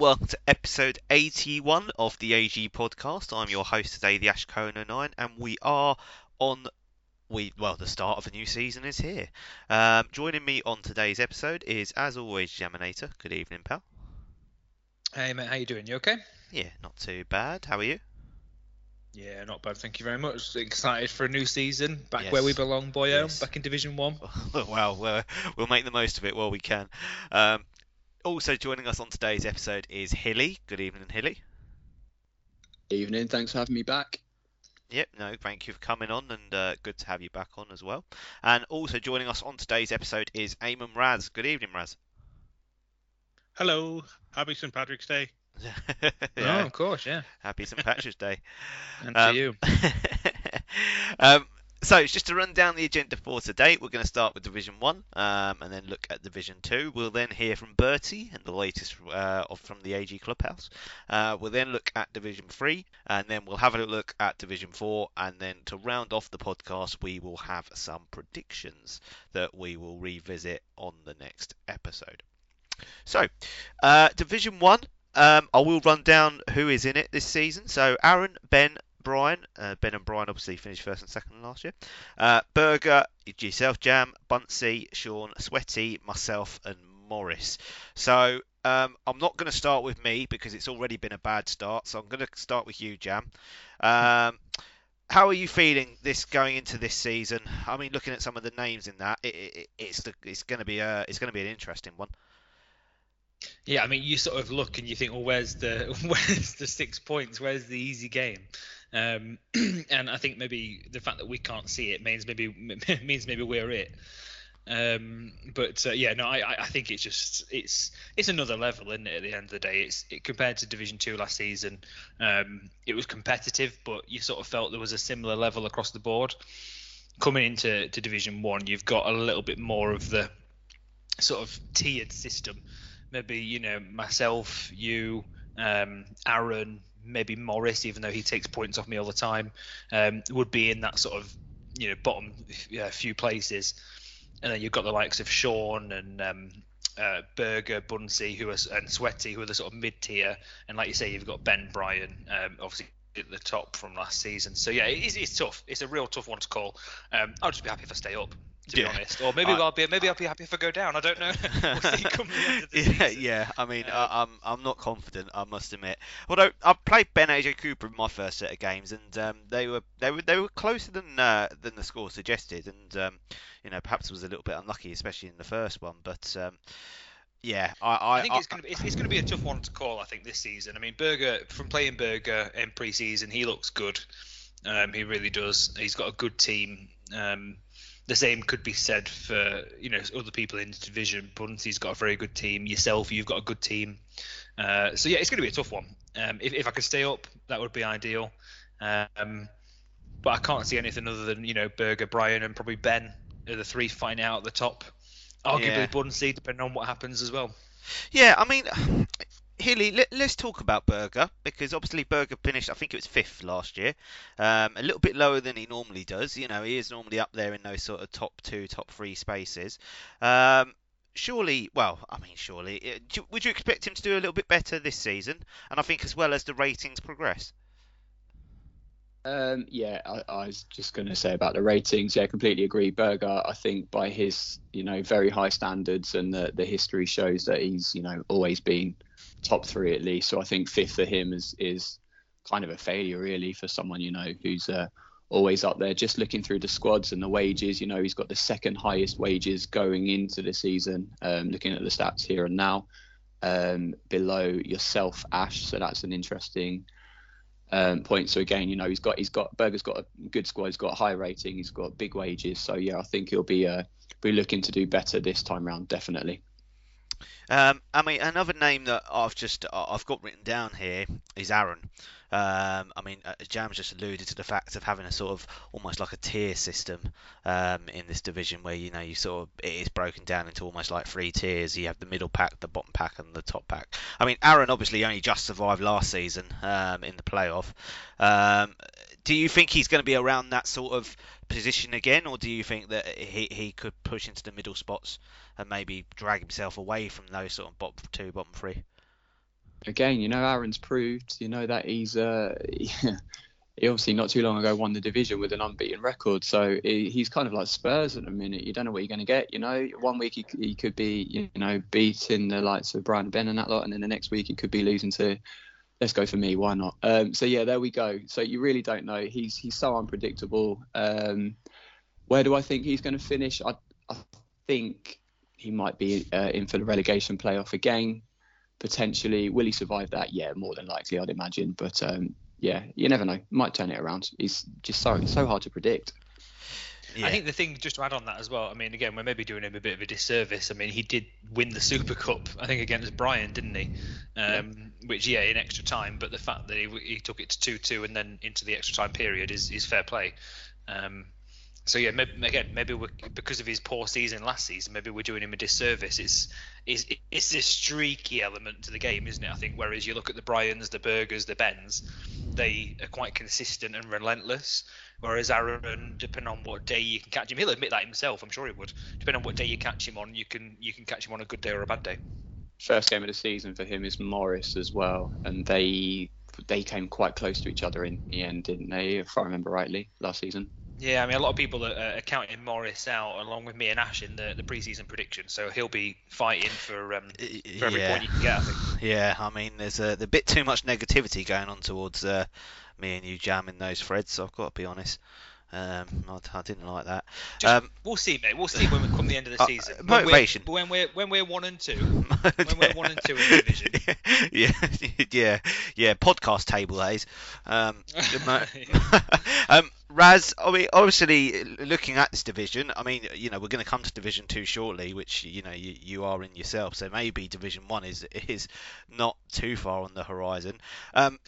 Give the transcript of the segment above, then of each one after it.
Welcome to episode 81 of the AG podcast. I'm your host today, the Ash Ashkona 9, and we are on we well the start of a new season is here. Um, joining me on today's episode is as always Jaminator. Good evening, pal. Hey mate, how you doing? You okay? Yeah, not too bad. How are you? Yeah, not bad. Thank you very much. Excited for a new season, back Yes. where we belong, boyo. Yes. Back in Division One. well, we'll, we'll make the most of it while we can. Um, also joining us on today's episode is Hilly. Good evening, Hilly. Evening, thanks for having me back. Yep, no, thank you for coming on, and uh, good to have you back on as well. And also joining us on today's episode is Eamon Raz. Good evening, Raz. Hello, happy St Patrick's Day. Oh, yeah, of course, yeah. happy St Patrick's Day. And Um, to you. um, so, it's just to run down the agenda for today, we're going to start with Division 1 um, and then look at Division 2. We'll then hear from Bertie and the latest uh, from the AG Clubhouse. Uh, we'll then look at Division 3 and then we'll have a look at Division 4. And then to round off the podcast, we will have some predictions that we will revisit on the next episode. So, uh, Division 1, um, I will run down who is in it this season. So, Aaron, Ben, Brian. Uh, ben and Brian obviously finished first and second last year. Uh, Berger, yourself, Jam, Bunsey, Sean, Sweaty, myself, and Morris. So um, I'm not going to start with me because it's already been a bad start. So I'm going to start with you, Jam. Um, how are you feeling this going into this season? I mean, looking at some of the names in that, it, it, it's the, it's going to be a it's going to be an interesting one. Yeah, I mean, you sort of look and you think, well, where's the where's the six points? Where's the easy game? Um, and I think maybe the fact that we can't see it means maybe means maybe we're it. Um, but uh, yeah, no, I, I- think it's just it's it's another level, isn't it? At the end of the day, it's it, compared to Division Two last season. Um, it was competitive, but you sort of felt there was a similar level across the board. Coming into to Division One, you've got a little bit more of the sort of tiered system. Maybe you know myself, you, um, Aaron, maybe Morris, even though he takes points off me all the time, um, would be in that sort of you know bottom uh, few places. And then you've got the likes of Sean and um, uh, Berger, Bunsey, who are and Sweaty, who are the sort of mid tier. And like you say, you've got Ben Bryan, um, obviously at the top from last season. So yeah, it is, it's tough. It's a real tough one to call. Um, I'll just be happy if I stay up, to be honest. Or maybe I- I'll be maybe I'll be happy if I go down. I don't know. we'll see the end of the yeah, yeah. I mean, I, I'm I'm not confident. I must admit. Although I played Ben AJ Cooper in my first set of games, and um, they were they were they were closer than uh, than the score suggested, and um, you know perhaps was a little bit unlucky, especially in the first one. But um, yeah, I I, I think it's going to be it's, it's going to be a tough one to call. I think this season. I mean, Berger from playing Berger in pre-season, he looks good. Um, he really does. He's got a good team. Um, the same could be said for you know other people in the division. Bunsey's got a very good team. Yourself, you've got a good team. Uh, so yeah, it's going to be a tough one. Um, if, if I could stay up, that would be ideal. Um, but I can't see anything other than you know Berger, Brian, and probably Ben are the three fighting out at the top. Arguably Yeah. Bunsey, depending on what happens as well. Yeah, I mean, Hilly, let, let's talk about Berger because obviously Berger finished, I think it was fifth last year, um, a little bit lower than he normally does. You know, he is normally up there in those sort of top two, top three spaces. Um, surely, well, I mean, surely, would you expect him to do a little bit better this season? And I think as well as the ratings progress. Um, yeah, I, I was just going to say about the ratings. Yeah, completely agree. Berger, I think by his, you know, very high standards and the, the history shows that he's, you know, always been top three at least. So I think fifth for him is is kind of a failure really for someone, you know, who's uh, always up there. Just looking through the squads and the wages, you know, he's got the second highest wages going into the season. Um, looking at the stats here and now, um, below yourself, Ash. So that's an interesting um, point. So again, you know, he's got he's got Berger's got a good squad. He's got a high rating. He's got big wages. So yeah, I think he'll be uh, be looking to do better this time round, definitely. Um, I mean, another name that I've just I've got written down here is Aaron. Um, I mean, uh, Jam's just alluded to the fact of having a sort of almost like a tier system um, in this division, where you know you sort of it is broken down into almost like three tiers. You have the middle pack, the bottom pack, and the top pack. I mean, Aaron obviously only just survived last season um, in the playoff. Um, do you think he's going to be around that sort of position again, or do you think that he, he could push into the middle spots and maybe drag himself away from those sort of bottom two, bottom three? Again, you know, Aaron's proved, you know, that he's uh, he obviously not too long ago won the division with an unbeaten record. So he, he's kind of like Spurs at the minute. You don't know what you're going to get. You know, one week he, he could be, you know, beating the likes of Brian Ben and that lot, and then the next week he could be losing to. Let's go for me. Why not? Um, so yeah, there we go. So you really don't know. He's he's so unpredictable. Um, where do I think he's going to finish? I I think he might be uh, in for the relegation playoff again potentially. Will he survive that? Yeah, more than likely, I'd imagine. But um, yeah, you never know. Might turn it around. He's just so so hard to predict. Yeah. I think the thing, just to add on that as well, I mean, again, we're maybe doing him a bit of a disservice. I mean, he did win the Super Cup, I think, against Brian, didn't he? Um, yeah. Which, yeah, in extra time, but the fact that he, he took it to 2 2 and then into the extra time period is, is fair play. Um, so yeah, maybe, again, maybe we're, because of his poor season last season, maybe we're doing him a disservice. It's it's it's this streaky element to the game, isn't it? I think. Whereas you look at the Bryans, the Bergers, the Bens, they are quite consistent and relentless. Whereas Aaron, depending on what day you can catch him, he'll admit that himself. I'm sure he would. Depending on what day you catch him on, you can you can catch him on a good day or a bad day. First game of the season for him is Morris as well, and they they came quite close to each other in the end, didn't they? If I remember rightly, last season. Yeah, I mean, a lot of people are, are counting Morris out along with me and Ash in the, the preseason prediction, so he'll be fighting for um, for every yeah. point you can get. I think. Yeah, I mean, there's a, a bit too much negativity going on towards uh, me and you jamming those threads, so I've got to be honest. Um, I, I, didn't like that. Just, um, we'll see, mate. We'll see when we come the end of the uh, season. Uh, motivation. When we're, when we're when we're one and two, when we're one and two in the division. Yeah, yeah, yeah. Podcast table days. Um, um, Raz, I mean, obviously, looking at this division, I mean, you know, we're going to come to Division Two shortly, which you know you, you are in yourself. So maybe Division One is is not too far on the horizon. Um,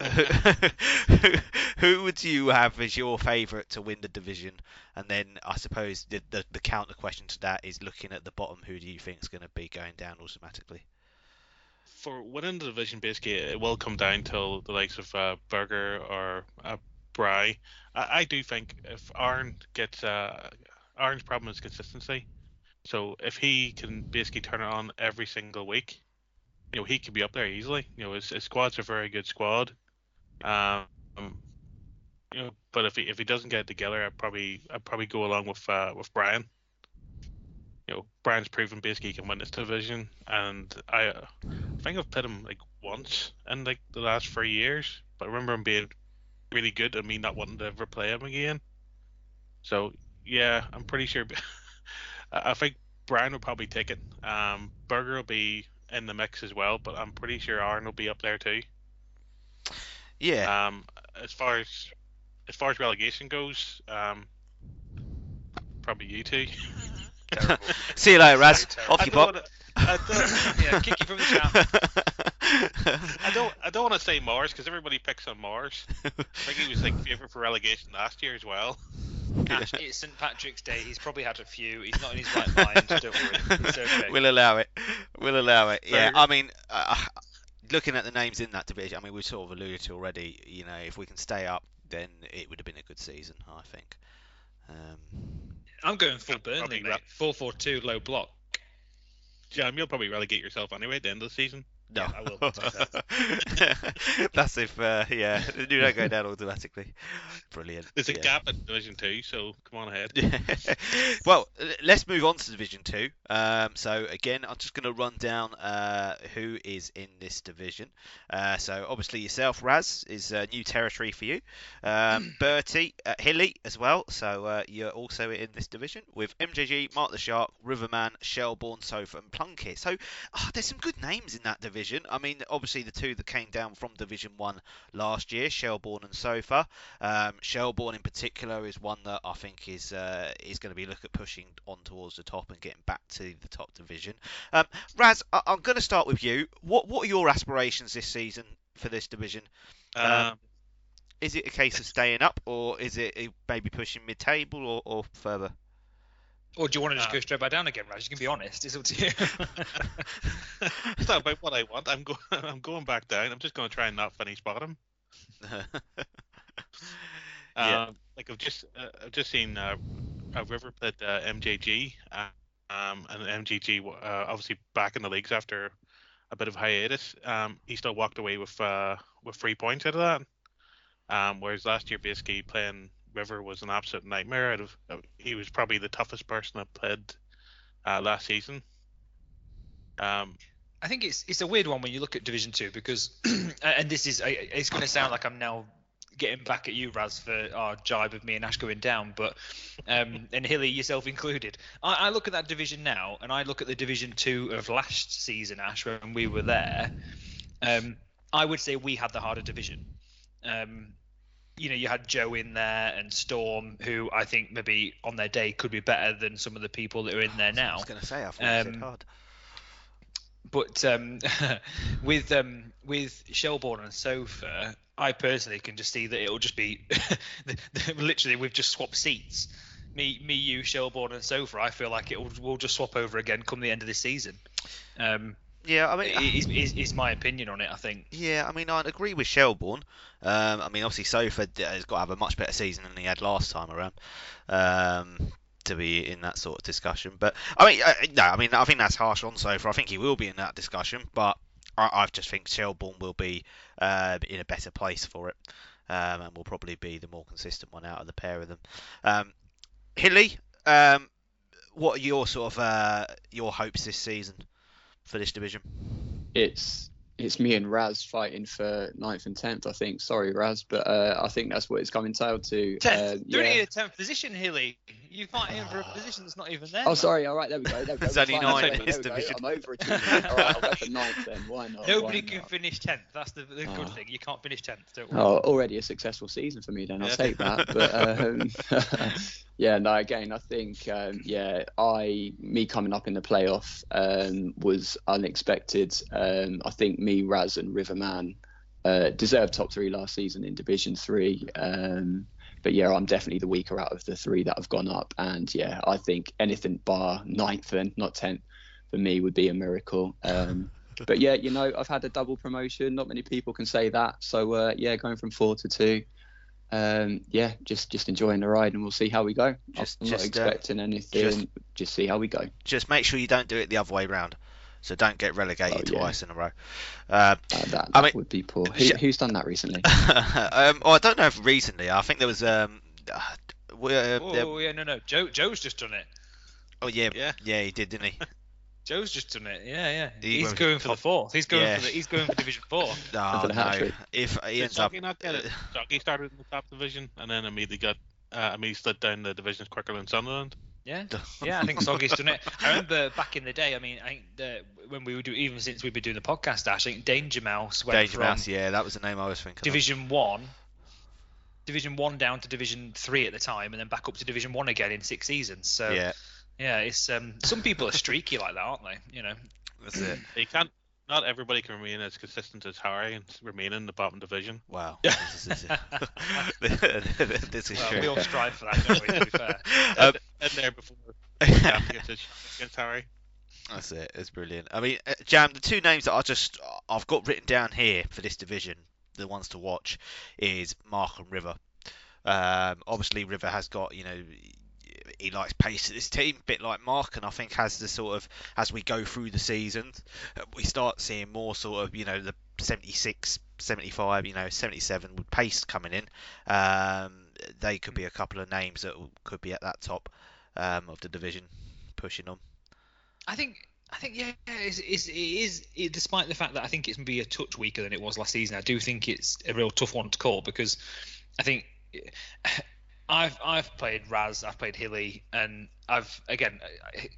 who, who would you have as your favourite to win the division? And then I suppose the, the, the counter question to that is looking at the bottom, who do you think is going to be going down automatically? For winning the division, basically, it will come down to the likes of uh, Berger or uh, Bry. I, I, do think if Aaron gets uh, Aaron's problem is consistency. So if he can basically turn it on every single week, you know, he could be up there easily. You know, his, his squad's a very good squad. Um, you know, but if he if he doesn't get it together, I'd probably I'd probably go along with uh, with Brian. You know, Brian's proven basically he can win this division, and I, I think I've played him like once in like the last three years, but I remember him being really good and me not wanting to ever play him again. So yeah, I'm pretty sure. I think Brian will probably take it. Um, Berger will be in the mix as well, but I'm pretty sure Aaron will be up there too. Yeah. Um, as far as as far as relegation goes, um, probably you two. See you later, Raz. Off you pop. I don't, yeah, kick you from the chat. I don't. I don't want to say Mars because everybody picks on Mars. I think he was like favourite for relegation last year as well. Ash, it's St Patrick's Day. He's probably had a few. He's not in his right mind. Don't worry. It's okay. We'll allow it. We'll allow it. Yeah. I mean, uh, looking at the names in that division, I mean, we've sort of alluded to already. You know, if we can stay up, then it would have been a good season. I think. Um, I'm going full Burnley, mate. Four four two low block. Jam, you'll probably relegate yourself anyway at the end of the season. No, yeah, I will. That's if, uh, yeah, you don't go down automatically. Brilliant. There's a yeah. gap in Division Two, so come on ahead. well, let's move on to Division Two. Um, so again, I'm just going to run down uh, who is in this division. Uh, so obviously yourself, Raz, is uh, new territory for you. Um, Bertie, uh, Hilly as well. So uh, you're also in this division with MJG, Mark the Shark, Riverman, Shelbourne, Sofa, and Plunkett. So oh, there's some good names in that division division. I mean, obviously the two that came down from Division One last year, Shelbourne and Sofa. Um, Shelbourne in particular is one that I think is uh, is going to be look at pushing on towards the top and getting back to the top division. Um, Raz, I- am going to start with you. What what are your aspirations this season for this division? Um, um, is it a case of staying up, or is it maybe pushing mid-table or, or further? Or do you want to just uh, go straight back down again, Raj? You can be honest. It's up to you. it's not about what I want. I'm going. I'm going back down. I'm just going to try and not finish bottom. yeah. Um, like I've just uh, I've just seen uh, a River played uh, MJG, uh, um, and MJG uh, obviously back in the leagues after a bit of hiatus, um, he still walked away with uh, with three points out of that. Um, whereas last year, basically playing River was an absolute nightmare. Out of uh, he was probably the toughest person I played uh, last season. Um, I think it's it's a weird one when you look at Division Two because, and this is it's going to sound like I'm now getting back at you, Raz, for our jibe of me and Ash going down, but um, and Hilly yourself included. I, I, look at that division now, and I look at the Division Two of last season, Ash, when we were there. Um, I would say we had the harder division. Um, you know, you had Joe in there and Storm, who I think maybe on their day could be better than some of the people that are in there now. I was going to say, I thought um, hard. But um, with um, with Shelbourne and Sofa, I personally can just see that it'll just be literally we've just swapped seats. Me, me, you, Shelbourne, and Sofa. I feel like it will we'll just swap over again come the end of the season. Um, yeah, I mean, is, is, is, my opinion on it. I think. Yeah, I mean, I'd agree with Shelbourne. Um, I mean, obviously, Sofa has got to have a much better season than he had last time around. Um, to be in that sort of discussion, but I mean, uh, no, I mean, I think that's harsh on Sofa. I think he will be in that discussion, but I, I just think Shelbourne will be uh, in a better place for it, um, and will probably be the more consistent one out of the pair of them. Um, Hilly, um, what are your sort of uh, your hopes this season for this division? It's it's me and Raz fighting for ninth and tenth. I think. Sorry, Raz, but uh, I think that's what it's coming down to. Tenth. Uh, yeah. in a tenth position, Hilly. You fighting for a position that's not even there. Oh, sorry. All right, there we go. There we go. It's only nine in this division. I'm over All right, I'll go for ninth then. Why not? Nobody Why can not? finish tenth. That's the, the good oh. thing. You can't finish tenth. Oh, already a successful season for me. Then I'll take that. But um, yeah, no. Again, I think um, yeah, I me coming up in the playoff um, was unexpected. Um, I think me, Raz, and Riverman uh, deserved top three last season in Division Three. Um, but yeah, I'm definitely the weaker out of the three that have gone up. And yeah, I think anything bar ninth and not tenth for me would be a miracle. Um, but yeah, you know, I've had a double promotion. Not many people can say that. So uh, yeah, going from four to two um, yeah, just just enjoying the ride, and we'll see how we go. Just, I'm just, not uh, expecting uh, anything. Just, just, see how we go. Just make sure you don't do it the other way round. So don't get relegated oh, yeah. twice in a row. Uh, uh, that, that I mean, would be poor. Who, who's done that recently? um, well, I don't know if recently. I think there was. Um, uh, oh yeah, no, no. Joe, Joe's just done it. Oh yeah, yeah, yeah, he did, didn't he? Joe's just done it. Yeah, yeah. He he's going for the fourth. He's going yeah. for the. He's going for Division Four. no, no. If he ends up, not get it. Jockey started in the top division and then immediately got uh, immediately slid down the divisions quicker than Sunderland. Yeah, yeah, I think Soggy's done it. I remember back in the day. I mean, I think the, when we were doing, even since we've been doing the podcast, Ash, I think Danger Mouse went Danger from Mouse, yeah, that was the name I was thinking. Division of. One, Division One down to Division Three at the time, and then back up to Division One again in six seasons. So yeah, yeah, it's um, some people are streaky like that, aren't they? You know, that's it. You can't. Not everybody can remain as consistent as Harry and remain in the bottom division. Wow. this is, this is well, true. We all strive for that, don't we? To be fair. Um, and, there before against Harry. That's it. It's brilliant. I mean, uh, Jam, the two names that I just I've got written down here for this division, the ones to watch, is Mark and River. Um, obviously, River has got you know he likes pace at this team, a bit like Mark, and I think as the sort of as we go through the season, uh, we start seeing more sort of you know the 76, 75, you know 77 with pace coming in. Um, they could be a couple of names that could be at that top um, of the division, pushing on. I think I think yeah, it's, it's, it is. It, despite the fact that I think it's maybe a touch weaker than it was last season, I do think it's a real tough one to call because I think I've I've played Raz, I've played Hilly, and I've again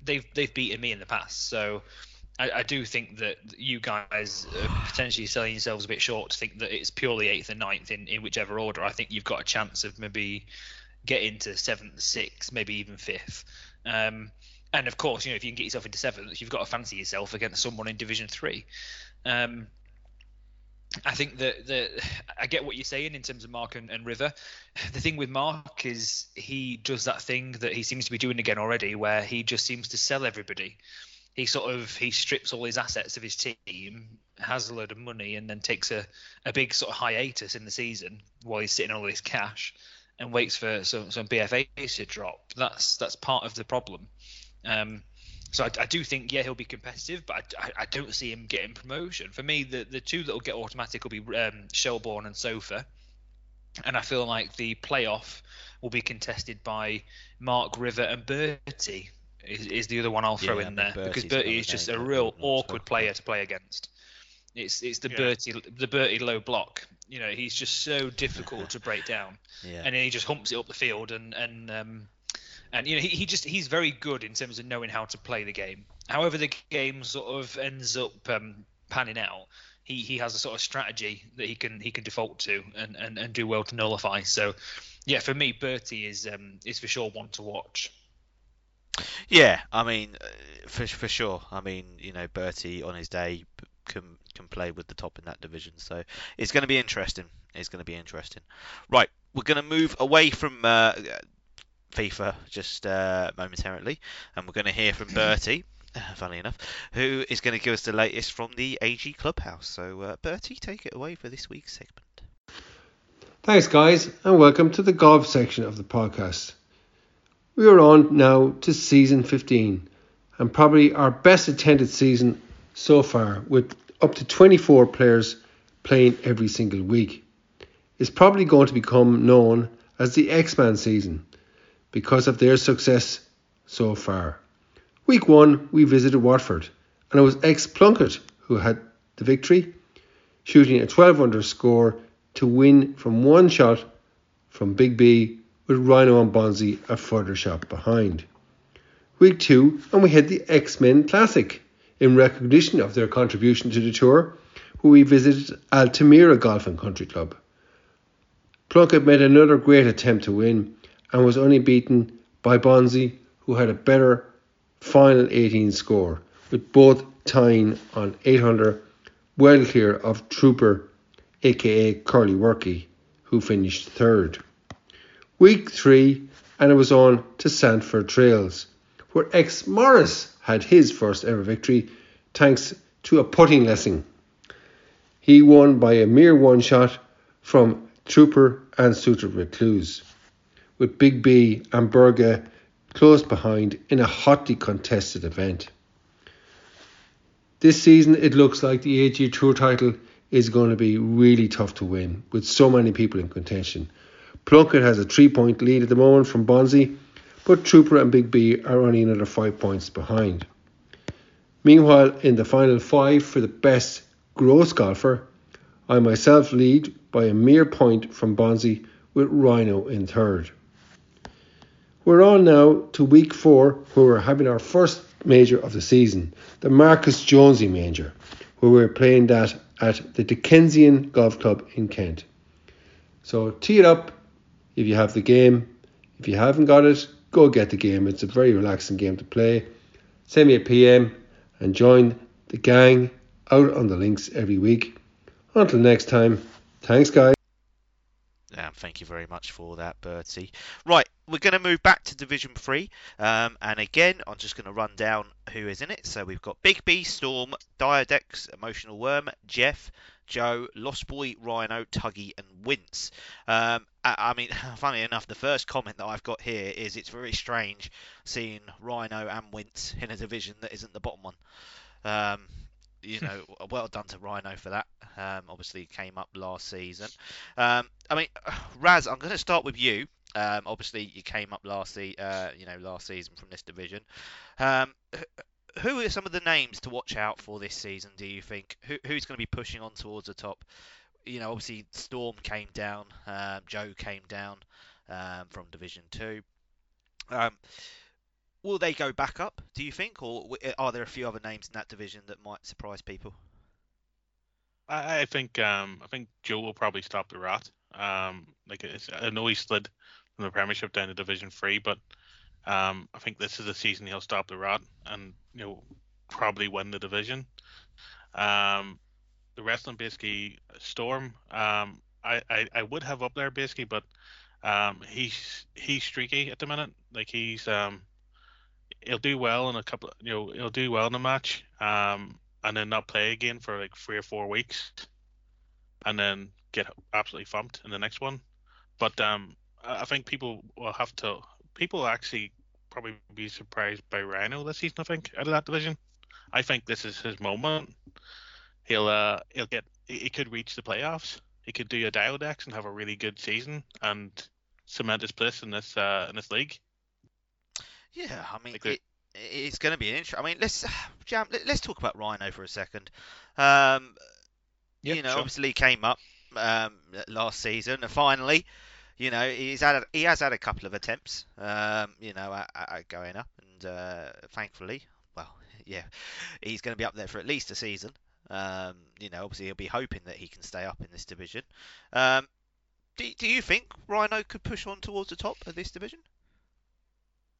they've they've beaten me in the past. So I, I, do think that you guys are potentially selling yourselves a bit short to think that it's purely eighth and ninth in, in whichever order. I think you've got a chance of maybe getting into seventh, sixth, maybe even fifth. Um, and of course, you know if you can get yourself into seventh, you've got to fancy yourself against someone in Division Three. Um, I think that the I get what you're saying in terms of Mark and, and, River. The thing with Mark is he does that thing that he seems to be doing again already, where he just seems to sell everybody. He sort of he strips all his assets of his team, has a load of money, and then takes a, a big sort of hiatus in the season while he's sitting on all his cash and waits for some some BFAs to drop. That's that's part of the problem. Um, so I, I, do think yeah he'll be competitive, but I, I, don't see him getting promotion. For me, the the two that will get automatic will be um, Shelbourne and Sofa, and I feel like the playoff will be contested by Mark River and Bertie. Is, is the other one I'll throw Yeah, in there Bertie's because Bertie is just a real awkward player to play against. It's it's the Yeah. Bertie the Bertie low block. You know he's just so difficult to break down Yeah. and then he just humps it up the field and and um, and you know he, he just he's very good in terms of knowing how to play the game. However, the game sort of ends up um, panning out. He, he has a sort of strategy that he can he can default to and, and, and do well to nullify. So, yeah, for me, Bertie is um, is for sure one to watch. Yeah, I mean, uh, for for sure. I mean, you know, Bertie on his day can can play with the top in that division, so it's going to be interesting. It's going to be interesting. Right, we're going to move away from uh, FIFA just uh, momentarily, and we're going to hear from Bertie. Funny enough, who is going to give us the latest from the AG Clubhouse? So, uh, Bertie, take it away for this week's segment. Thanks, guys, and welcome to the golf section of the podcast. We are on now to season 15, and probably our best attended season so far, with up to 24 players playing every single week. It's probably going to become known as the X Man season because of their success so far. Week one, we visited Watford, and it was ex Plunkett who had the victory, shooting a 12 under score to win from one shot from Big B with Rhino and Bonzi a further shot behind. Week two, and we had the X Men Classic in recognition of their contribution to the tour, where we visited Altamira Golf and Country Club. Plunkett made another great attempt to win and was only beaten by Bonzi, who had a better final 18 score, with both tying on 800, well clear of Trooper, aka Curly Worky, who finished third. Week three, and it was on to Sandford Trails, where ex Morris had his first ever victory thanks to a putting lesson. He won by a mere one shot from Trooper and Suitor Recluse, with Big B and Berger close behind in a hotly contested event. This season, it looks like the AG Tour title is going to be really tough to win, with so many people in contention. Plunkett has a three point lead at the moment from Bonzi, but Trooper and Big B are only another five points behind. Meanwhile, in the final five for the best gross golfer, I myself lead by a mere point from Bonzi with Rhino in third. We're on now to week four, where we're having our first major of the season, the Marcus Jonesy Major, where we're playing that at the Dickensian Golf Club in Kent. So tee it up if you have the game. If you haven't got it, go get the game. It's a very relaxing game to play. Send me a PM and join the gang out on the links every week. Until next time, thanks, guys. Um, thank you very much for that, Bertie. Right, we're going to move back to Division 3. Um, and again, I'm just going to run down who is in it. So we've got Big B, Storm, Diadex, Emotional Worm, Jeff, Joe, Lost Boy, Rhino, Tuggy, and Wince. Um, I, mean, funny enough, the first comment that I've got here is it's very strange seeing Rhino and Wince in a division that isn't the bottom one. Um, you know, well done to Rhino for that. Um, obviously, came up last season. Um, I mean, Raz, I'm going to start with you. Um, obviously, you came up last se- uh, you know, last season from this division. Wh- who are some of the names to watch out for this season? Do you think who, who's going to be pushing on towards the top? You know, obviously Storm came down, um, Joe came down um, from Division Two. Um, will they go back up? Do you think, or are there a few other names in that division that might surprise people? I, think um, I think Joe will probably stop the rot. Um, like I know he slid from the Premiership down to Division Three, but um, I think this is the season he'll stop the rot and you know probably win the division. Um, the wrestling basically Storm. Um, I, I, I would have up there basically, but um, he's he's streaky at the minute. Like he's um, he'll do well in a couple. You know, he'll do well in a match. Um, and then not play again for like three or four weeks, and then get absolutely thumped in the next one. But um, I I think people will have to. People actually probably be surprised by Rhino this season. I think out of that division, I think this is his moment. He'll uh he'll get he, could reach the playoffs. He could do a Diadex and have a really good season and cement his place in this uh in this league. Yeah, I mean, Like it, it's going to be an interesting. I mean, let's Jam, let, let's talk about Rhino for a second. Um, Yeah, you know, sure. obviously he came up um, last season, and finally, you know, he's had a, he has had a couple of attempts, um, you know, at, at going up, and uh, thankfully, well, yeah, he's going to be up there for at least a season. Um, you know, obviously he'll be hoping that he can stay up in this division. Um, do, do you think Rhino could push on towards the top of this division?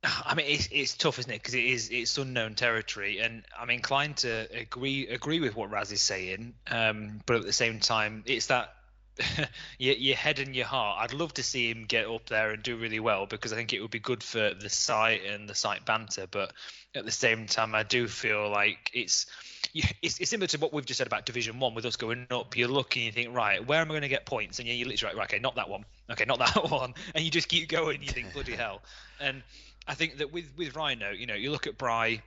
I mean, it's, it's tough, isn't it? Because it is it's unknown territory, and I'm inclined to agree agree with what Raz is saying. Um, but at the same time, it's that your, your head and your heart. I'd love to see him get up there and do really well because I think it would be good for the site and the site banter. But at the same time, I do feel like it's it's, it's similar to what we've just said about Division One with us going up. You're looking, you think, right, where am I going to get points? And yeah, you literally right, okay, not that one, okay, not that one, and you just keep going. You think, bloody hell. And I think that with with Rhino, you know, you look at Bry.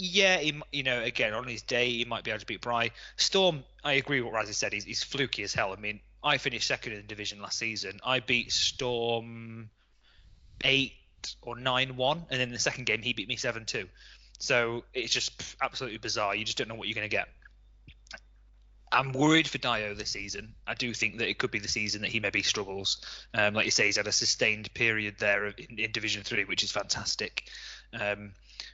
Yeah, he, you know, again on his day he might be able to beat Bry. Storm, I agree with what Raz has said. He's, he's fluky as hell. I mean, I finished second in the division last season. I beat Storm eight or nine one, and then the second game he beat me seven two. So it's just absolutely bizarre. You just don't know what you're going to get. I'm worried for Dio this season. I do think that it could be the season that he maybe struggles. Um, like you say, he's had a sustained period there in, in Division Three, which is fantastic. Um,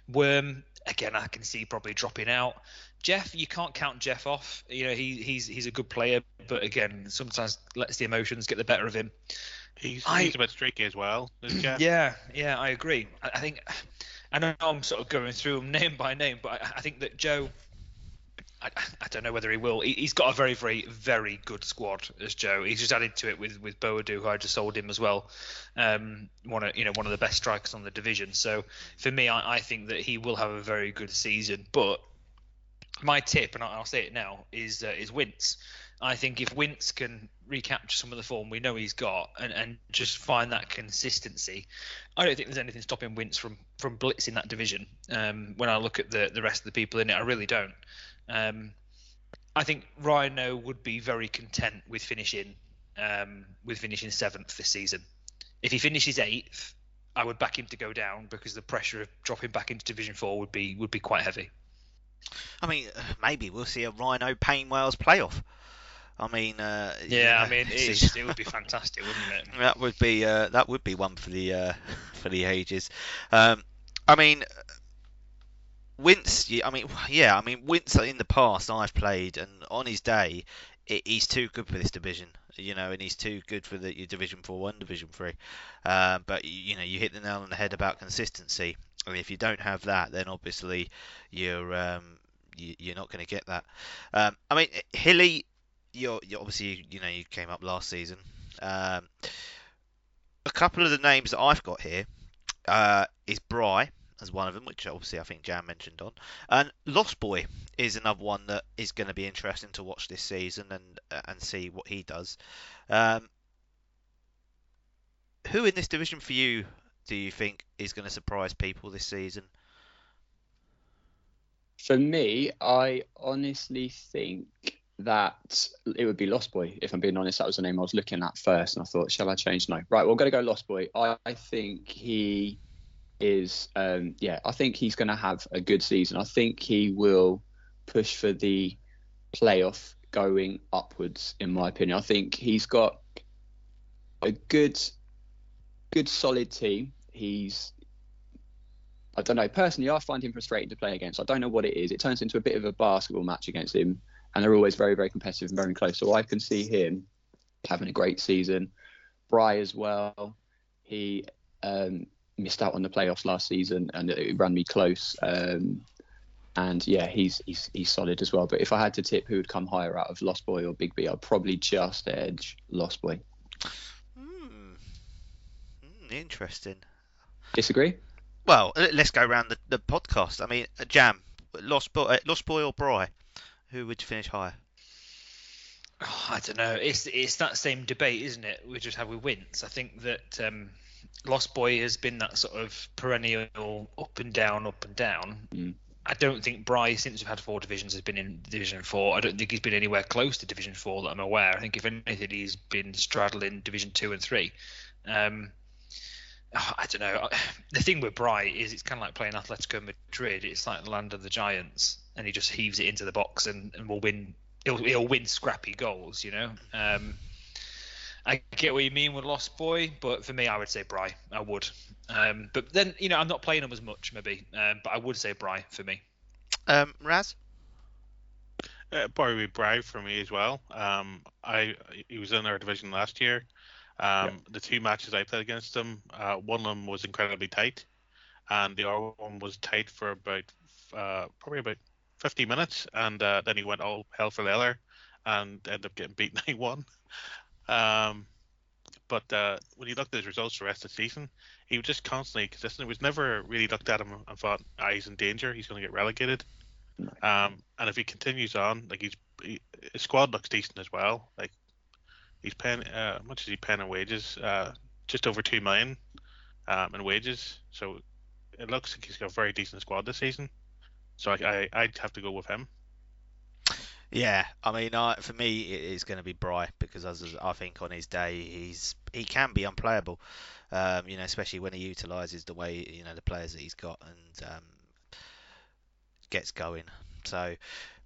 Worm, again, I can see probably dropping out. Jeff, you can't count Jeff off. You know, he, he's he's a good player, but again, sometimes lets the emotions get the better of him. He's I- he's a bit streaky as well. Yeah, yeah, I agree. I, I think I know I'm sort of going through them name by name, but I, I think that Joe. I, I don't know whether he will. He, he's got a very, very, very good squad as Joe. He's just added to it with with Boadu, who I just sold him as well. Um, one of you know one of the best strikers on the division. So for me, I, I think that he will have a very good season. But my tip, and I'll, say it now, is uh, is Wince. I think if Wince can recapture some of the form we know he's got and, and just find that consistency, I don't think there's anything stopping Wince from from blitzing that division. Um, when I look at the the rest of the people in it, I really don't. Um, I think Rhino would be very content with finishing um, with finishing seventh this season. If he finishes eighth, I would back him to go down because the pressure of dropping back into Division Four would be would be quite heavy. I mean, uh, maybe we'll see a Rhino Payne Wales playoff. I mean, uh, Yeah, I mean, it's- it's, it would be fantastic, wouldn't it? That would be uh, that would be one for the uh, for the ages. Um, I mean, Wince. I mean, yeah. I mean, Wince in the past I've played, and on his day, i he's too good for this division. You know, and he's too good for the your Division Four, One Division Three. Uh, but you know, you hit the nail on the head about consistency. I mean, if you don't have that, then obviously you're um, you, you're not going to get that. Um, I mean, Hilly, you're, you're obviously you know you came up last season. Um, a couple of the names that I've got here uh, is Bry as one of them, which obviously I think Jam mentioned on, and Lost Boy is another one that is going to be interesting to watch this season and uh, and see what he does. Um, who in this division for you do you think is going to surprise people this season? For me, I honestly think that it would be Lost Boy. If I'm being honest, that was the name I was looking at first, and I thought, shall I change? No. Right, we're going to go Lost Boy. I, I think he is, um, yeah, I think he's going to have a good season. I think he will push for the playoff going upwards, in my opinion. I think he's got a good, good, solid team. He's I don't know. Personally, I find him frustrating to play against. I don't know what it is. It turns into a bit of a basketball match against him, and they're always very, very competitive and very close. So I can see him having a great season. Bry as well. He um, missed out on the playoffs last season, and it ran me close. Um, and yeah, he's he's he's solid as well. But if I had to tip who would come higher out of Lost Boy or Big B, I'd probably just edge Lost Boy. Hmm. Hmm, interesting. Disagree? Well, let's go around the, the podcast. I mean, uh, Jam, Lost Boy, uh, Lost Boy or Bry, who would finish higher? Oh, I don't know. It's it's that same debate, isn't it? We just have with Wince. I think that um, Lost Boy has been that sort of perennial up and down, up and down. Mm. I don't think Bry, since we've had four divisions, has been in Division Four. I don't think he's been anywhere close to Division Four that I'm aware. I think if anything, he's been straddling Division Two and Three. Um, I don't know. The thing with Bry is it's kind of like playing Atletico Madrid. It's like the land of the giants, and he just heaves it into the box and, and will win. He'll, he'll win scrappy goals, you know. Um, I get what you mean with Lost Boy, but for me, I would say Bry. I would. Um, but then, you know, I'm not playing him as much, maybe. Um, but I would say Bry for me. Um, Raz. Uh, Barry Bry for me as well. Um, I he was in our division last year. Um, The two matches I played against him, uh, one of them was incredibly tight, and the other one was tight for about uh, probably about 50 minutes, and uh, then he went all hell for leather and ended up getting beat 9-1. Um, but uh, when you looked at his results for the rest of the season, he was just constantly consistent. It was never really looked at him and thought, ah, he's in danger, he's going to get relegated. Um, and if he continues on, like he's he, his squad looks decent as well. Like he's paying, uh, how much is he paying in wages? Uh, just over two million um, in wages. So it looks like he's got a very decent squad this season. So I, I I'd have to go with him. Yeah, I mean, I, for me, it is going to be Bry because as I think on his day, he's he can be unplayable. Um, you know, especially when he utilises the way you know the players that he's got and um, gets going. So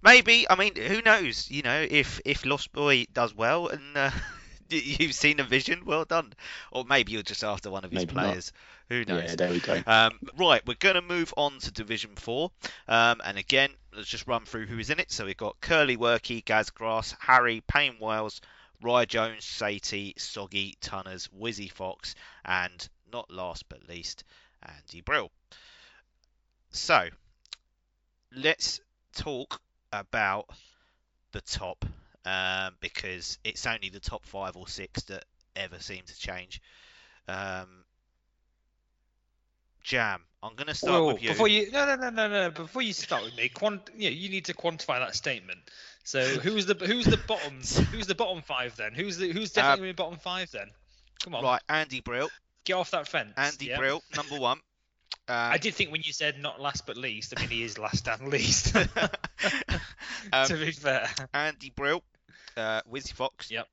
maybe, I mean, who knows? You know, if if Lost Boy does well and uh, you've seen a vision, well done. Or maybe you're just after one of his Maybe not. players. Who knows? Yeah, there we go. Um, right, we're going to move on to Division 4. Um, and again, let's just run through who is in it. So we've got Curly Worky, Gaz Grass, Harry, Payne Wales, Rye Jones, Satie, Soggy, Tunners, Wizzy Fox, and not last but least, Andy Brill. So, let's talk about the top um, because it's only the top five or six that ever seem to change. Um, Jam, I'm going to start Whoa, with you. Before you, no, no, no, no, no. Before you start with me, quant, yeah, you need to quantify that statement. So who's the who's the bottom who's the bottom five then? Who's the who's Uh, definitely in bottom five then? Come on, Right, Andy Brill. get off that fence. Andy yeah? Brill, number one. Um, I did think when you said not last but least, I mean he is last and least. Um, to be fair. Andy Brill, uh, Wizzy Fox. Yep.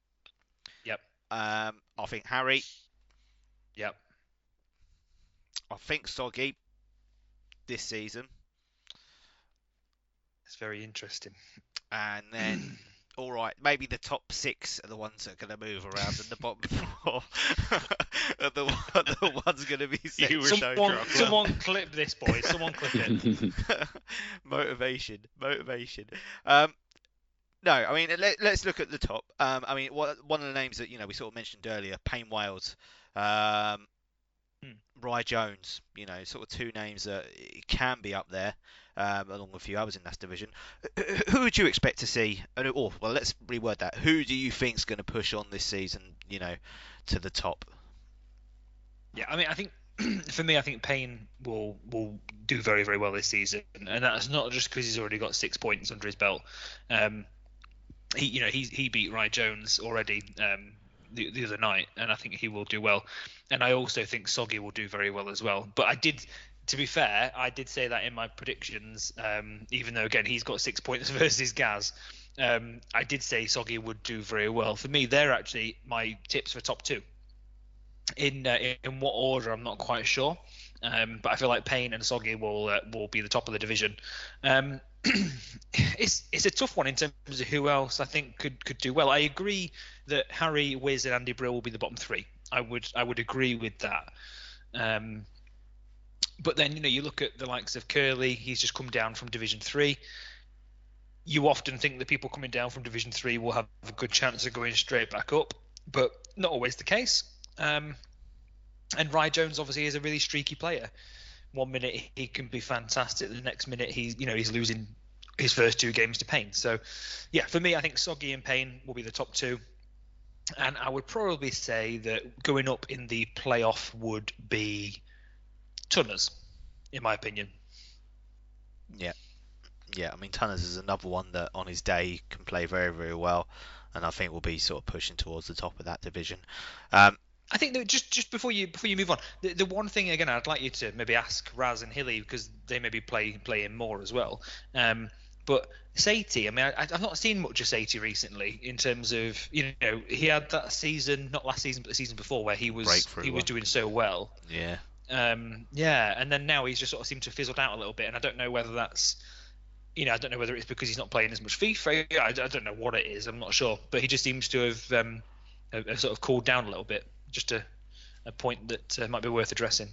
Yep. Um, I think Harry. Yep. I think Soggy this season, It's very interesting. and then all right, maybe the top six are the ones that are going to move around, and the bottom four are the, are the ones going to be set. You were Someone, drunk, someone clip this, boys. Someone clip it. motivation, motivation. Um, no, I mean let, let's look at the top. Um, I mean one of the names that you know we sort of mentioned earlier, Payne Wales, um. Rye Jones. You know, sort of two names that can be up there, um, along with a few others in that division. Who- would you expect to see? Or well, let's reword that. Who do you think's going to push on this season? You know, to the top. Yeah, I mean, I think for me, I think Payne will will do very very well this season, and that's not just because he's already got six points under his belt. Um, he, you know, he he beat Rye Jones already um, the, the other night, and I think he will do well. And I also think Soggy will do very well as well. But I did. To be fair, I did say that in my predictions, um, even though again he's got six points versus Gaz. Um, I did say Soggy would do very well. For me, they're actually my tips for top two in uh, in what order I'm not quite sure, um, but I feel like Payne and Soggy will uh, will be the top of the division. It's it's a tough one in terms of who else I think could could do well. I agree that Harry, Wiz, and Andy Brill will be the bottom three. I would I would agree with that. Um, but then you know you look at the likes of Curly. He's just come down from Division Three. You often think that people coming down from Division Three will have a good chance of going straight back up, but not always the case. Um, and Rye Jones obviously is a really streaky player. One minute he can be fantastic, the next minute he's you know he's losing his first two games to Payne. So yeah, for me I think Soggy and Payne will be the top two. And I would probably say that going up in the playoff would be Tunners, in my opinion. Yeah, yeah. I mean, Tunners is another one that on his day can play very, very well, and I think will be sort of pushing towards the top of that division. Um, I think that just just before you before you move on, the, the one thing again I'd like you to maybe ask Raz and Hilly because they maybe play play him more as well. Um, but Saïté, I mean, I, I've not seen much of Saïté recently in terms of you know he had that season, not last season, but the season before where he was Breakthrough he was doing so well. Yeah. Um, yeah, and then now he's just sort of seemed to have fizzled out a little bit, and I don't know whether that's, you know, I don't know whether it's because he's not playing as much FIFA. I, I don't know what it is. I'm not sure, but he just seems to have, um, have, have sort of cooled down a little bit. Just a, a point that uh, might be worth addressing.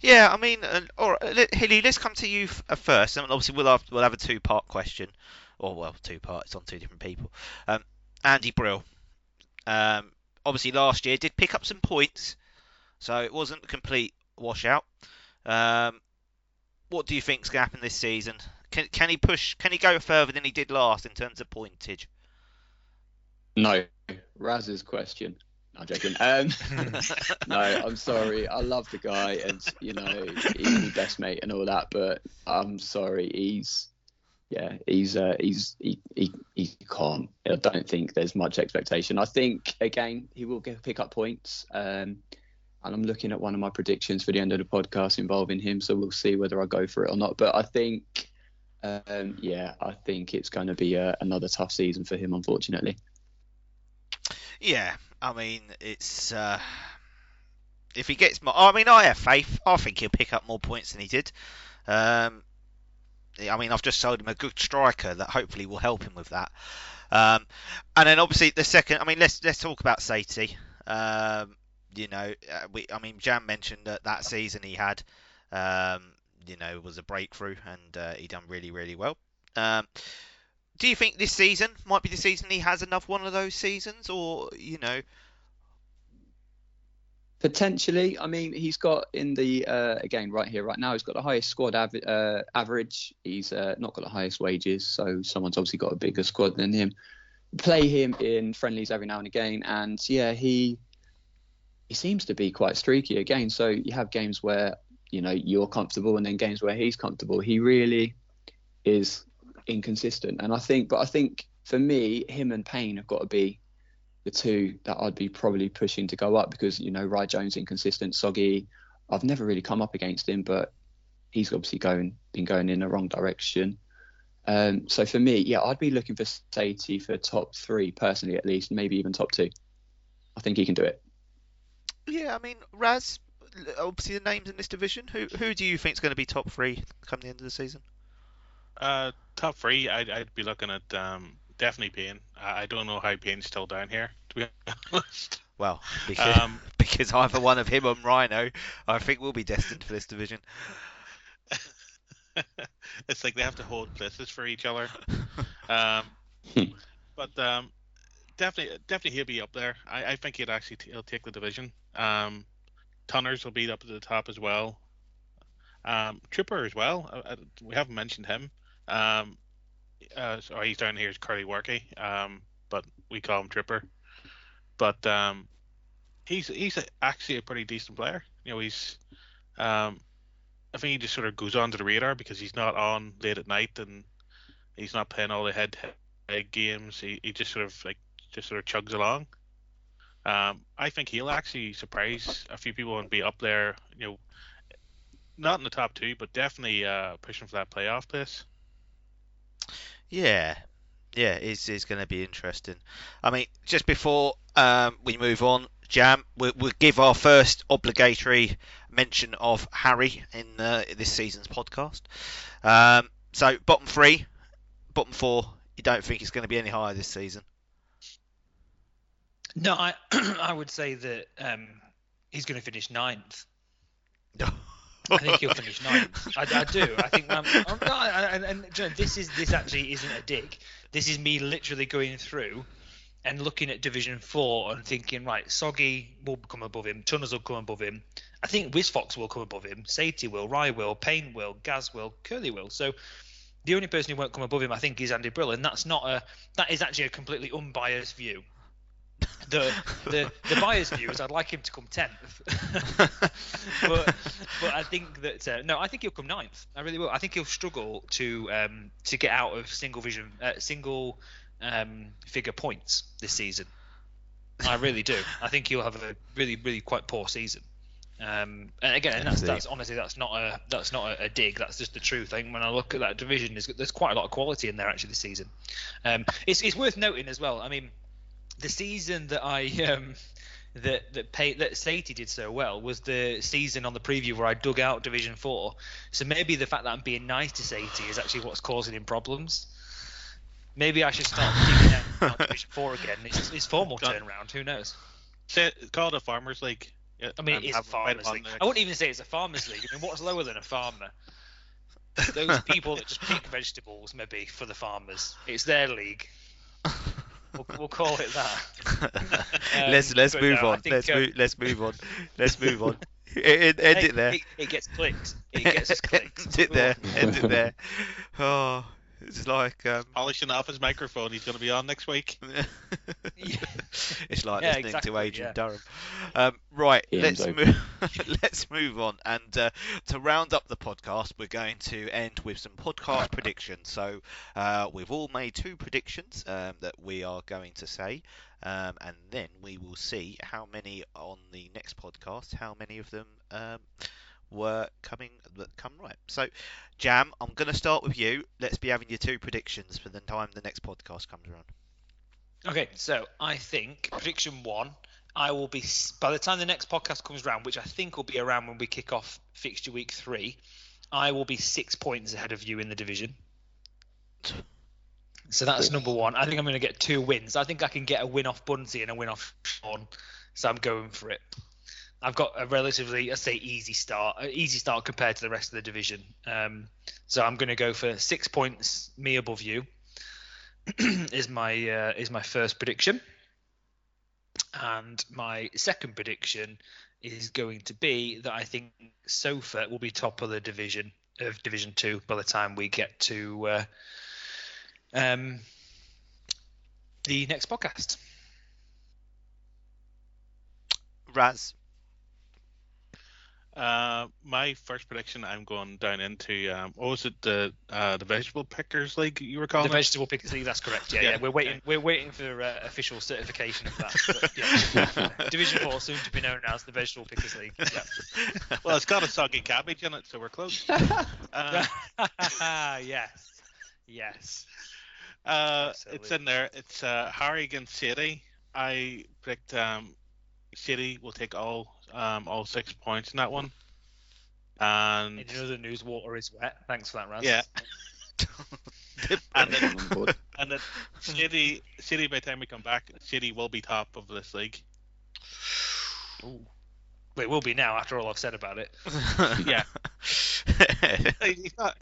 Yeah, I mean, uh, all right, let- Hilly, let's come to you f- uh, first, and obviously we'll have we'll have a two-part question, or well, two parts on two different people. Um, Andy Brill, um, obviously last year did pick up some points, so it wasn't a complete washout. Um, what do you think's going to happen this season? Can can he push? Can he go further than he did last in terms of pointage? No, Raz's question. I'm joking. Um, no, I'm sorry. I love the guy, and you know he's my best mate and all that. But I'm sorry, he's yeah, he's uh, he's he, he he can't. I don't think there's much expectation. I think again he will get, pick up points. Um, and I'm looking at one of my predictions for the end of the podcast involving him, so we'll see whether I go for it or not. But I think, um, yeah, I think it's going to be uh, another tough season for him, unfortunately. Yeah, I mean, it's uh, if he gets more. I mean, I have faith. I think he'll pick up more points than he did. Um, I mean, I've just sold him a good striker that hopefully will help him with that. Um, and then obviously the second. I mean, let's let's talk about Saïté. Um, you know, uh, we. I mean, Jam mentioned that that season he had, um, you know, was a breakthrough and uh, he done really really well. Um, do you think this season might be the season he has another one of those seasons, or you know? Potentially, I mean, he's got in the uh, again right here, right now, he's got the highest squad av- uh, average. He's uh, not got the highest wages, so someone's obviously got a bigger squad than him. Play him in friendlies every now and again, and yeah, he he seems to be quite streaky again. So you have games where you know you're comfortable, and then games where he's comfortable. He really is inconsistent, and I think, but I think for me, him and Payne have got to be the two that I'd be probably pushing to go up because you know Rye Jones inconsistent, Soggy. I've never really come up against him, but he's obviously going been going in the wrong direction. Um, so for me, yeah, I'd be looking for Saïté for top three personally, at least, maybe even top two. I think he can do it. Yeah, I mean, Raz, obviously the names in this division. Who who do you think is going to be top three come the end of the season? Uh, top three, I'd, I'd be looking at um, definitely Payne. I, I don't know how Payne's still down here, to be honest. Well, because, Um, because either one of him or Rhino, I think we'll be destined for this division. it's like they have to hold places for each other. Um, Hmm. but um, definitely, definitely he'll be up there. I, I think he'd actually t- he'll take the division. Um, Tunners will be up at the top as well. Um, Tripper as well. Uh, uh, we haven't mentioned him. Um, uh, sorry, he's down here as Curly Worky. Um, but we call him Tripper. But um, he's he's actually a pretty decent player. You know, he's um, I think he just sort of goes to the radar because he's not on late at night and he's not playing all the head head games. He, he just sort of like just sort of chugs along. Um, I think he'll actually surprise a few people and be up there. You know, not in the top two, but definitely uh, pushing for that playoff place. Yeah, yeah, it's, it's going to be interesting. I mean, just before um, we move on, Jam, we'll, we'll give our first obligatory mention of Harry in uh, this season's podcast. Um, so, bottom three, bottom four, you don't think it's going to be any higher this season? No, I I would say that um, he's going to finish ninth. I think he'll finish ninth. I, I do. I think. Um, um, no, I- I- and, and you know, this is this actually isn't a dig. This is me literally going through and looking at Division Four and thinking, right, Soggy will come above him, Tunners will come above him. I think Wizfox will come above him, Saty will, Rye will, Payne will, Gaz will, Curly will. So the only person who won't come above him, I think, is Andy Brill, and that's not a that is actually a completely unbiased view. The the the biased view is I'd like him to come tenth, but but I think that uh, no, I think he'll come ninth. I really will. I think he'll struggle to um, to get out of single vision, uh, single um, figure points this season. I really do. I think he'll have a really, really quite poor season. Um, and again, and that's, that's honestly that's not a that's not a, a, dig. That's just the truth. I think when I look at that division, there's, there's quite a lot of quality in there actually this season. Um, it's, it's worth noting as well. I mean, the season that I um, that that pay, that Sadie did so well was the season on the preview where I dug out Division Four. So maybe the fact that I'm being nice to Sadie is actually what's causing him problems. Maybe I should start digging out Division Four again. It's, it's formal turnaround. Who knows? Say, call it a farmers league. Yeah, I mean, it is a farmers league. I wouldn't even say it's a farmers league. I mean, what's lower than a farmer? Those people that just pick vegetables, maybe for the farmers. It's their league. We'll, we'll call it that. Um, let's let's move no, on. Think, let's um, move. Let's move on. Let's move on. End, end it there. It, it, gets clicked. It gets us clicked. end it there. End it there. Oh, it's like um, polishing off his microphone. He's going to be on next week. it's like yeah, listening exactly, to Adrian yeah. Durham. Um, right, let's move. let's move on. And uh, to round up the podcast, we're going to end with some podcast predictions. So uh, we've all made two predictions um, that we are going to say. Um, and then we will see how many on the next podcast, how many of them um, were coming that come right. So, Jam, I'm going to start with you. Let's be having your two predictions for the time the next podcast comes around. Okay, so I think prediction one, I will be by the time the next podcast comes around, which I think will be around when we kick off fixture week three. I will be six points ahead of you in the division. So that's number one. I think I'm going to get two wins. I think I can get a win off Bunsey and a win off Sean. So I'm going for it. I've got a relatively, let's say, easy start, easy start compared to the rest of the division. Um, so I'm going to go for six points, me above you. is my uh, is my first prediction, and my second prediction is going to be that I think Sofa will be top of the division of Division Two by the time we get to uh, um, the next podcast. Raz. Uh, my first prediction, I'm going down into um, what was it the uh, the vegetable pickers league you were calling the it? vegetable pickers league. That's correct. Yeah, yeah. yeah. We're waiting. We're waiting for uh, official certification of that. But, yeah. Division four, soon to be known as the vegetable pickers league. Yeah. well, it's got a soggy cabbage in it, so we're close. Uh, yes, yes. Uh, it's in there. It's uh, Harry against City. I predict um, City will take all um, all six points in that one. And, and you know the news water is wet. Thanks for that, Raz. Yeah. and then, and then City, City. By the time we come back, City will be top of this league. Ooh. Well, it will be now after all I've said about it. yeah. not,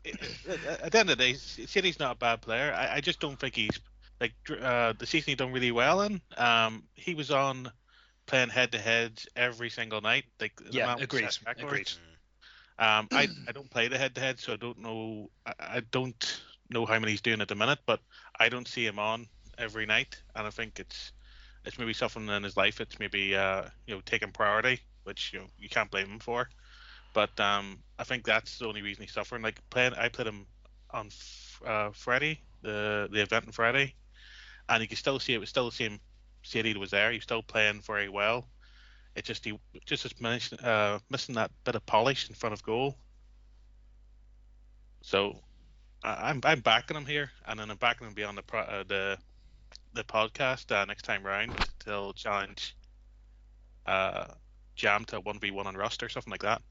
at the end of the day, City's not a bad player. I, I just don't think he's like uh, the season he done really well in. Um, he was on playing head to heads every single night. Like yeah, agreed. Agreed. Um, I I don't play the head to head, so I don't know. I, I don't know how many he's doing at the minute, but I don't see him on every night, and I think it's it's maybe something in his life. It's maybe uh, you know taking priority, which you know you can't blame him for. But um, I think that's the only reason he's suffering. Like playing, I played him on uh, Friday, the the event on Friday, and you can still see it was still the same City was there. He was still playing very well. It just he just was missing, uh, missing that bit of polish in front of goal. So I'm I'm backing him here, and then I'm backing him beyond the uh, the the podcast uh, next time round. Till challenge uh, Jam to one v one on Rust or something like that.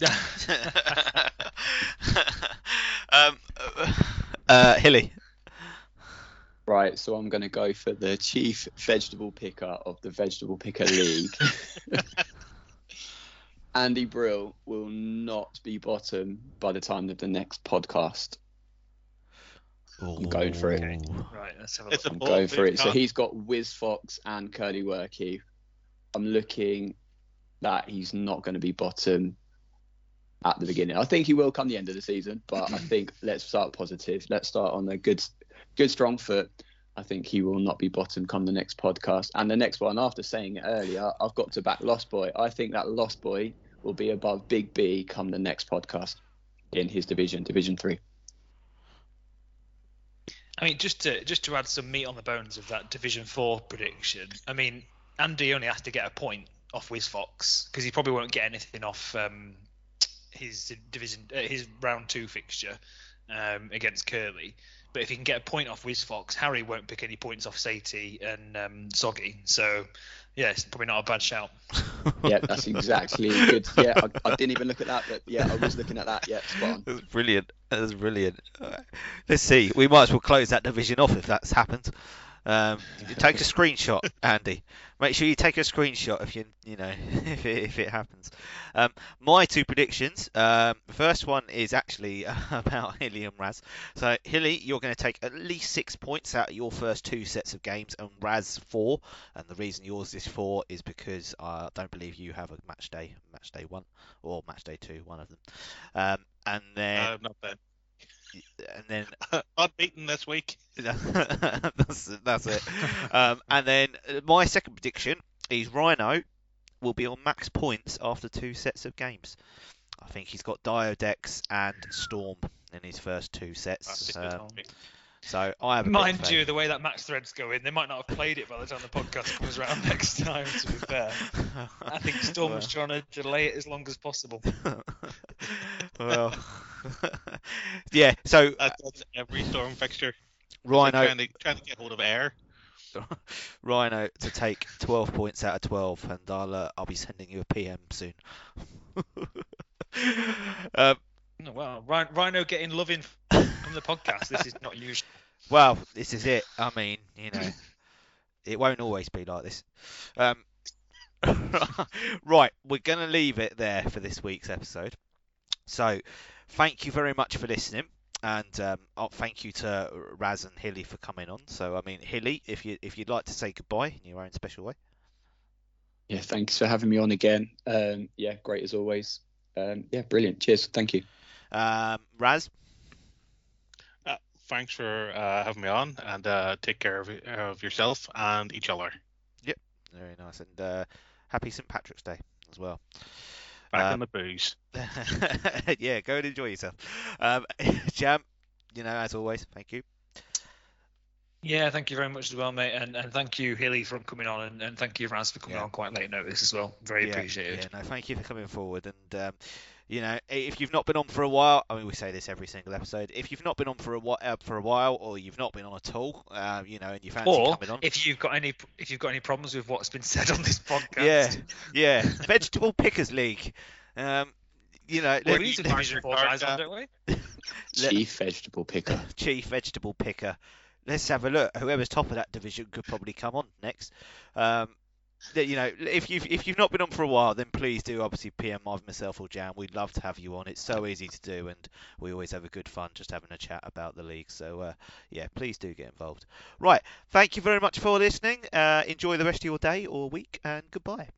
um, uh, Hilly. Right, so I'm going to go for the chief vegetable picker of the Vegetable Picker League. Andy Brill will not be bottom by the time of the next podcast. I'm going for it. Right, let's have a look. I'm going for it. So he's got Wiz Fox and Curly Worky. I'm looking that he's not going to be bottom at the beginning. I think he will come the end of the season, but I think let's start positive. Let's start on a good good strong foot. I think he will not be bottom come the next podcast. And the next one, after saying it earlier, I've got to back Lost Boy. I think that Lost Boy will be above Big B come the next podcast in his division, Division Three. I mean, just to just to add some meat on the bones of that Division Four prediction. I mean, Andy only has to get a point off Wiz Fox because he probably won't get anything off um, his division, uh, his round two fixture um, against Curly. But if he can get a point off WizFox, Harry won't pick any points off Saty and um, Soggy. So, yeah, it's probably not a bad shout. yeah, that's exactly good. Yeah, I, I, didn't even look at that, but yeah, I was looking at that. Yeah, spot on. That's brilliant. That's brilliant. let's see. We might as well close that division off if that's happened. Um, take a screenshot, Andy. Make sure you take a screenshot if you you know if it, if it happens. Um, my two predictions. Um, the first one is actually about Hilly and Raz. So Hilly, you're going to take at least six points out of your first two sets of games, and Raz four. And the reason yours is four is because I don't believe you have a match day, match day one or match day two, one of them. Um, and then not bad and then unbeaten this week. that's that's it. Um, and then uh, my second prediction is Rhino will be on max points after two sets of games. I think he's got Diadex and Storm in his first two sets. Um, so I have mind you, the way that max thread's go in, they might not have played it by the time the podcast comes around next time. To be fair, I think Storm was trying to delay it as long as possible. well, yeah. So that's, that's, every Storm fixture. Rhino trying to, trying to get hold of air. Rhino to take 12 points out of 12, and I'll uh, I'll be sending you a PM soon. um, oh, well, Rhino getting loving from the podcast. This is not usual. Well, this is it. I mean, you know, it won't always be like this. Um, right, we're going to leave it there for this week's episode. So, thank you very much for listening, and um, oh, thank you to Raz and Hilly for coming on. So, I mean, Hilly, if you if you'd like to say goodbye in your own special way. Yeah, thanks for having me on again. Um, yeah, great as always. Um, yeah, brilliant. Cheers. Thank you. Um, Raz thanks for uh, having me on, and uh, take care of, of yourself and each other. Yep, very nice, and uh, happy St Patrick's Day as well. Back on the booze. yeah, go and enjoy yourself. Um, Jam, you know, as always, thank you. Yeah, thank you very much as well, mate, and, and thank you, Hilly, for coming on, and, and thank you, Raz, for coming yeah. on quite late notice as well. Very yeah, appreciated. Yeah, no, thank you for coming forward, and um, you know, if you've not been on for a while, I mean, we say this every single episode. If you've not been on for a while, uh, for a while, or you've not been on at all, uh, you know, and you fancy or coming on, if you've got any, if you've got any problems with what's been said on this podcast, yeah, yeah, vegetable pickers league. Um, you know, well, we Division Four guys on, don't we? Chief vegetable picker. Chief vegetable picker. Let's have a look. Whoever's top of that division could probably come on next. Um, you know, if you've if you've not been on for a while, then please do obviously PM either myself or Jam. We'd love to have you on. It's so easy to do, and we always have a good fun just having a chat about the league. So uh, yeah, please do get involved. Right, thank you very much for listening. Uh, enjoy the rest of your day or week, and goodbye.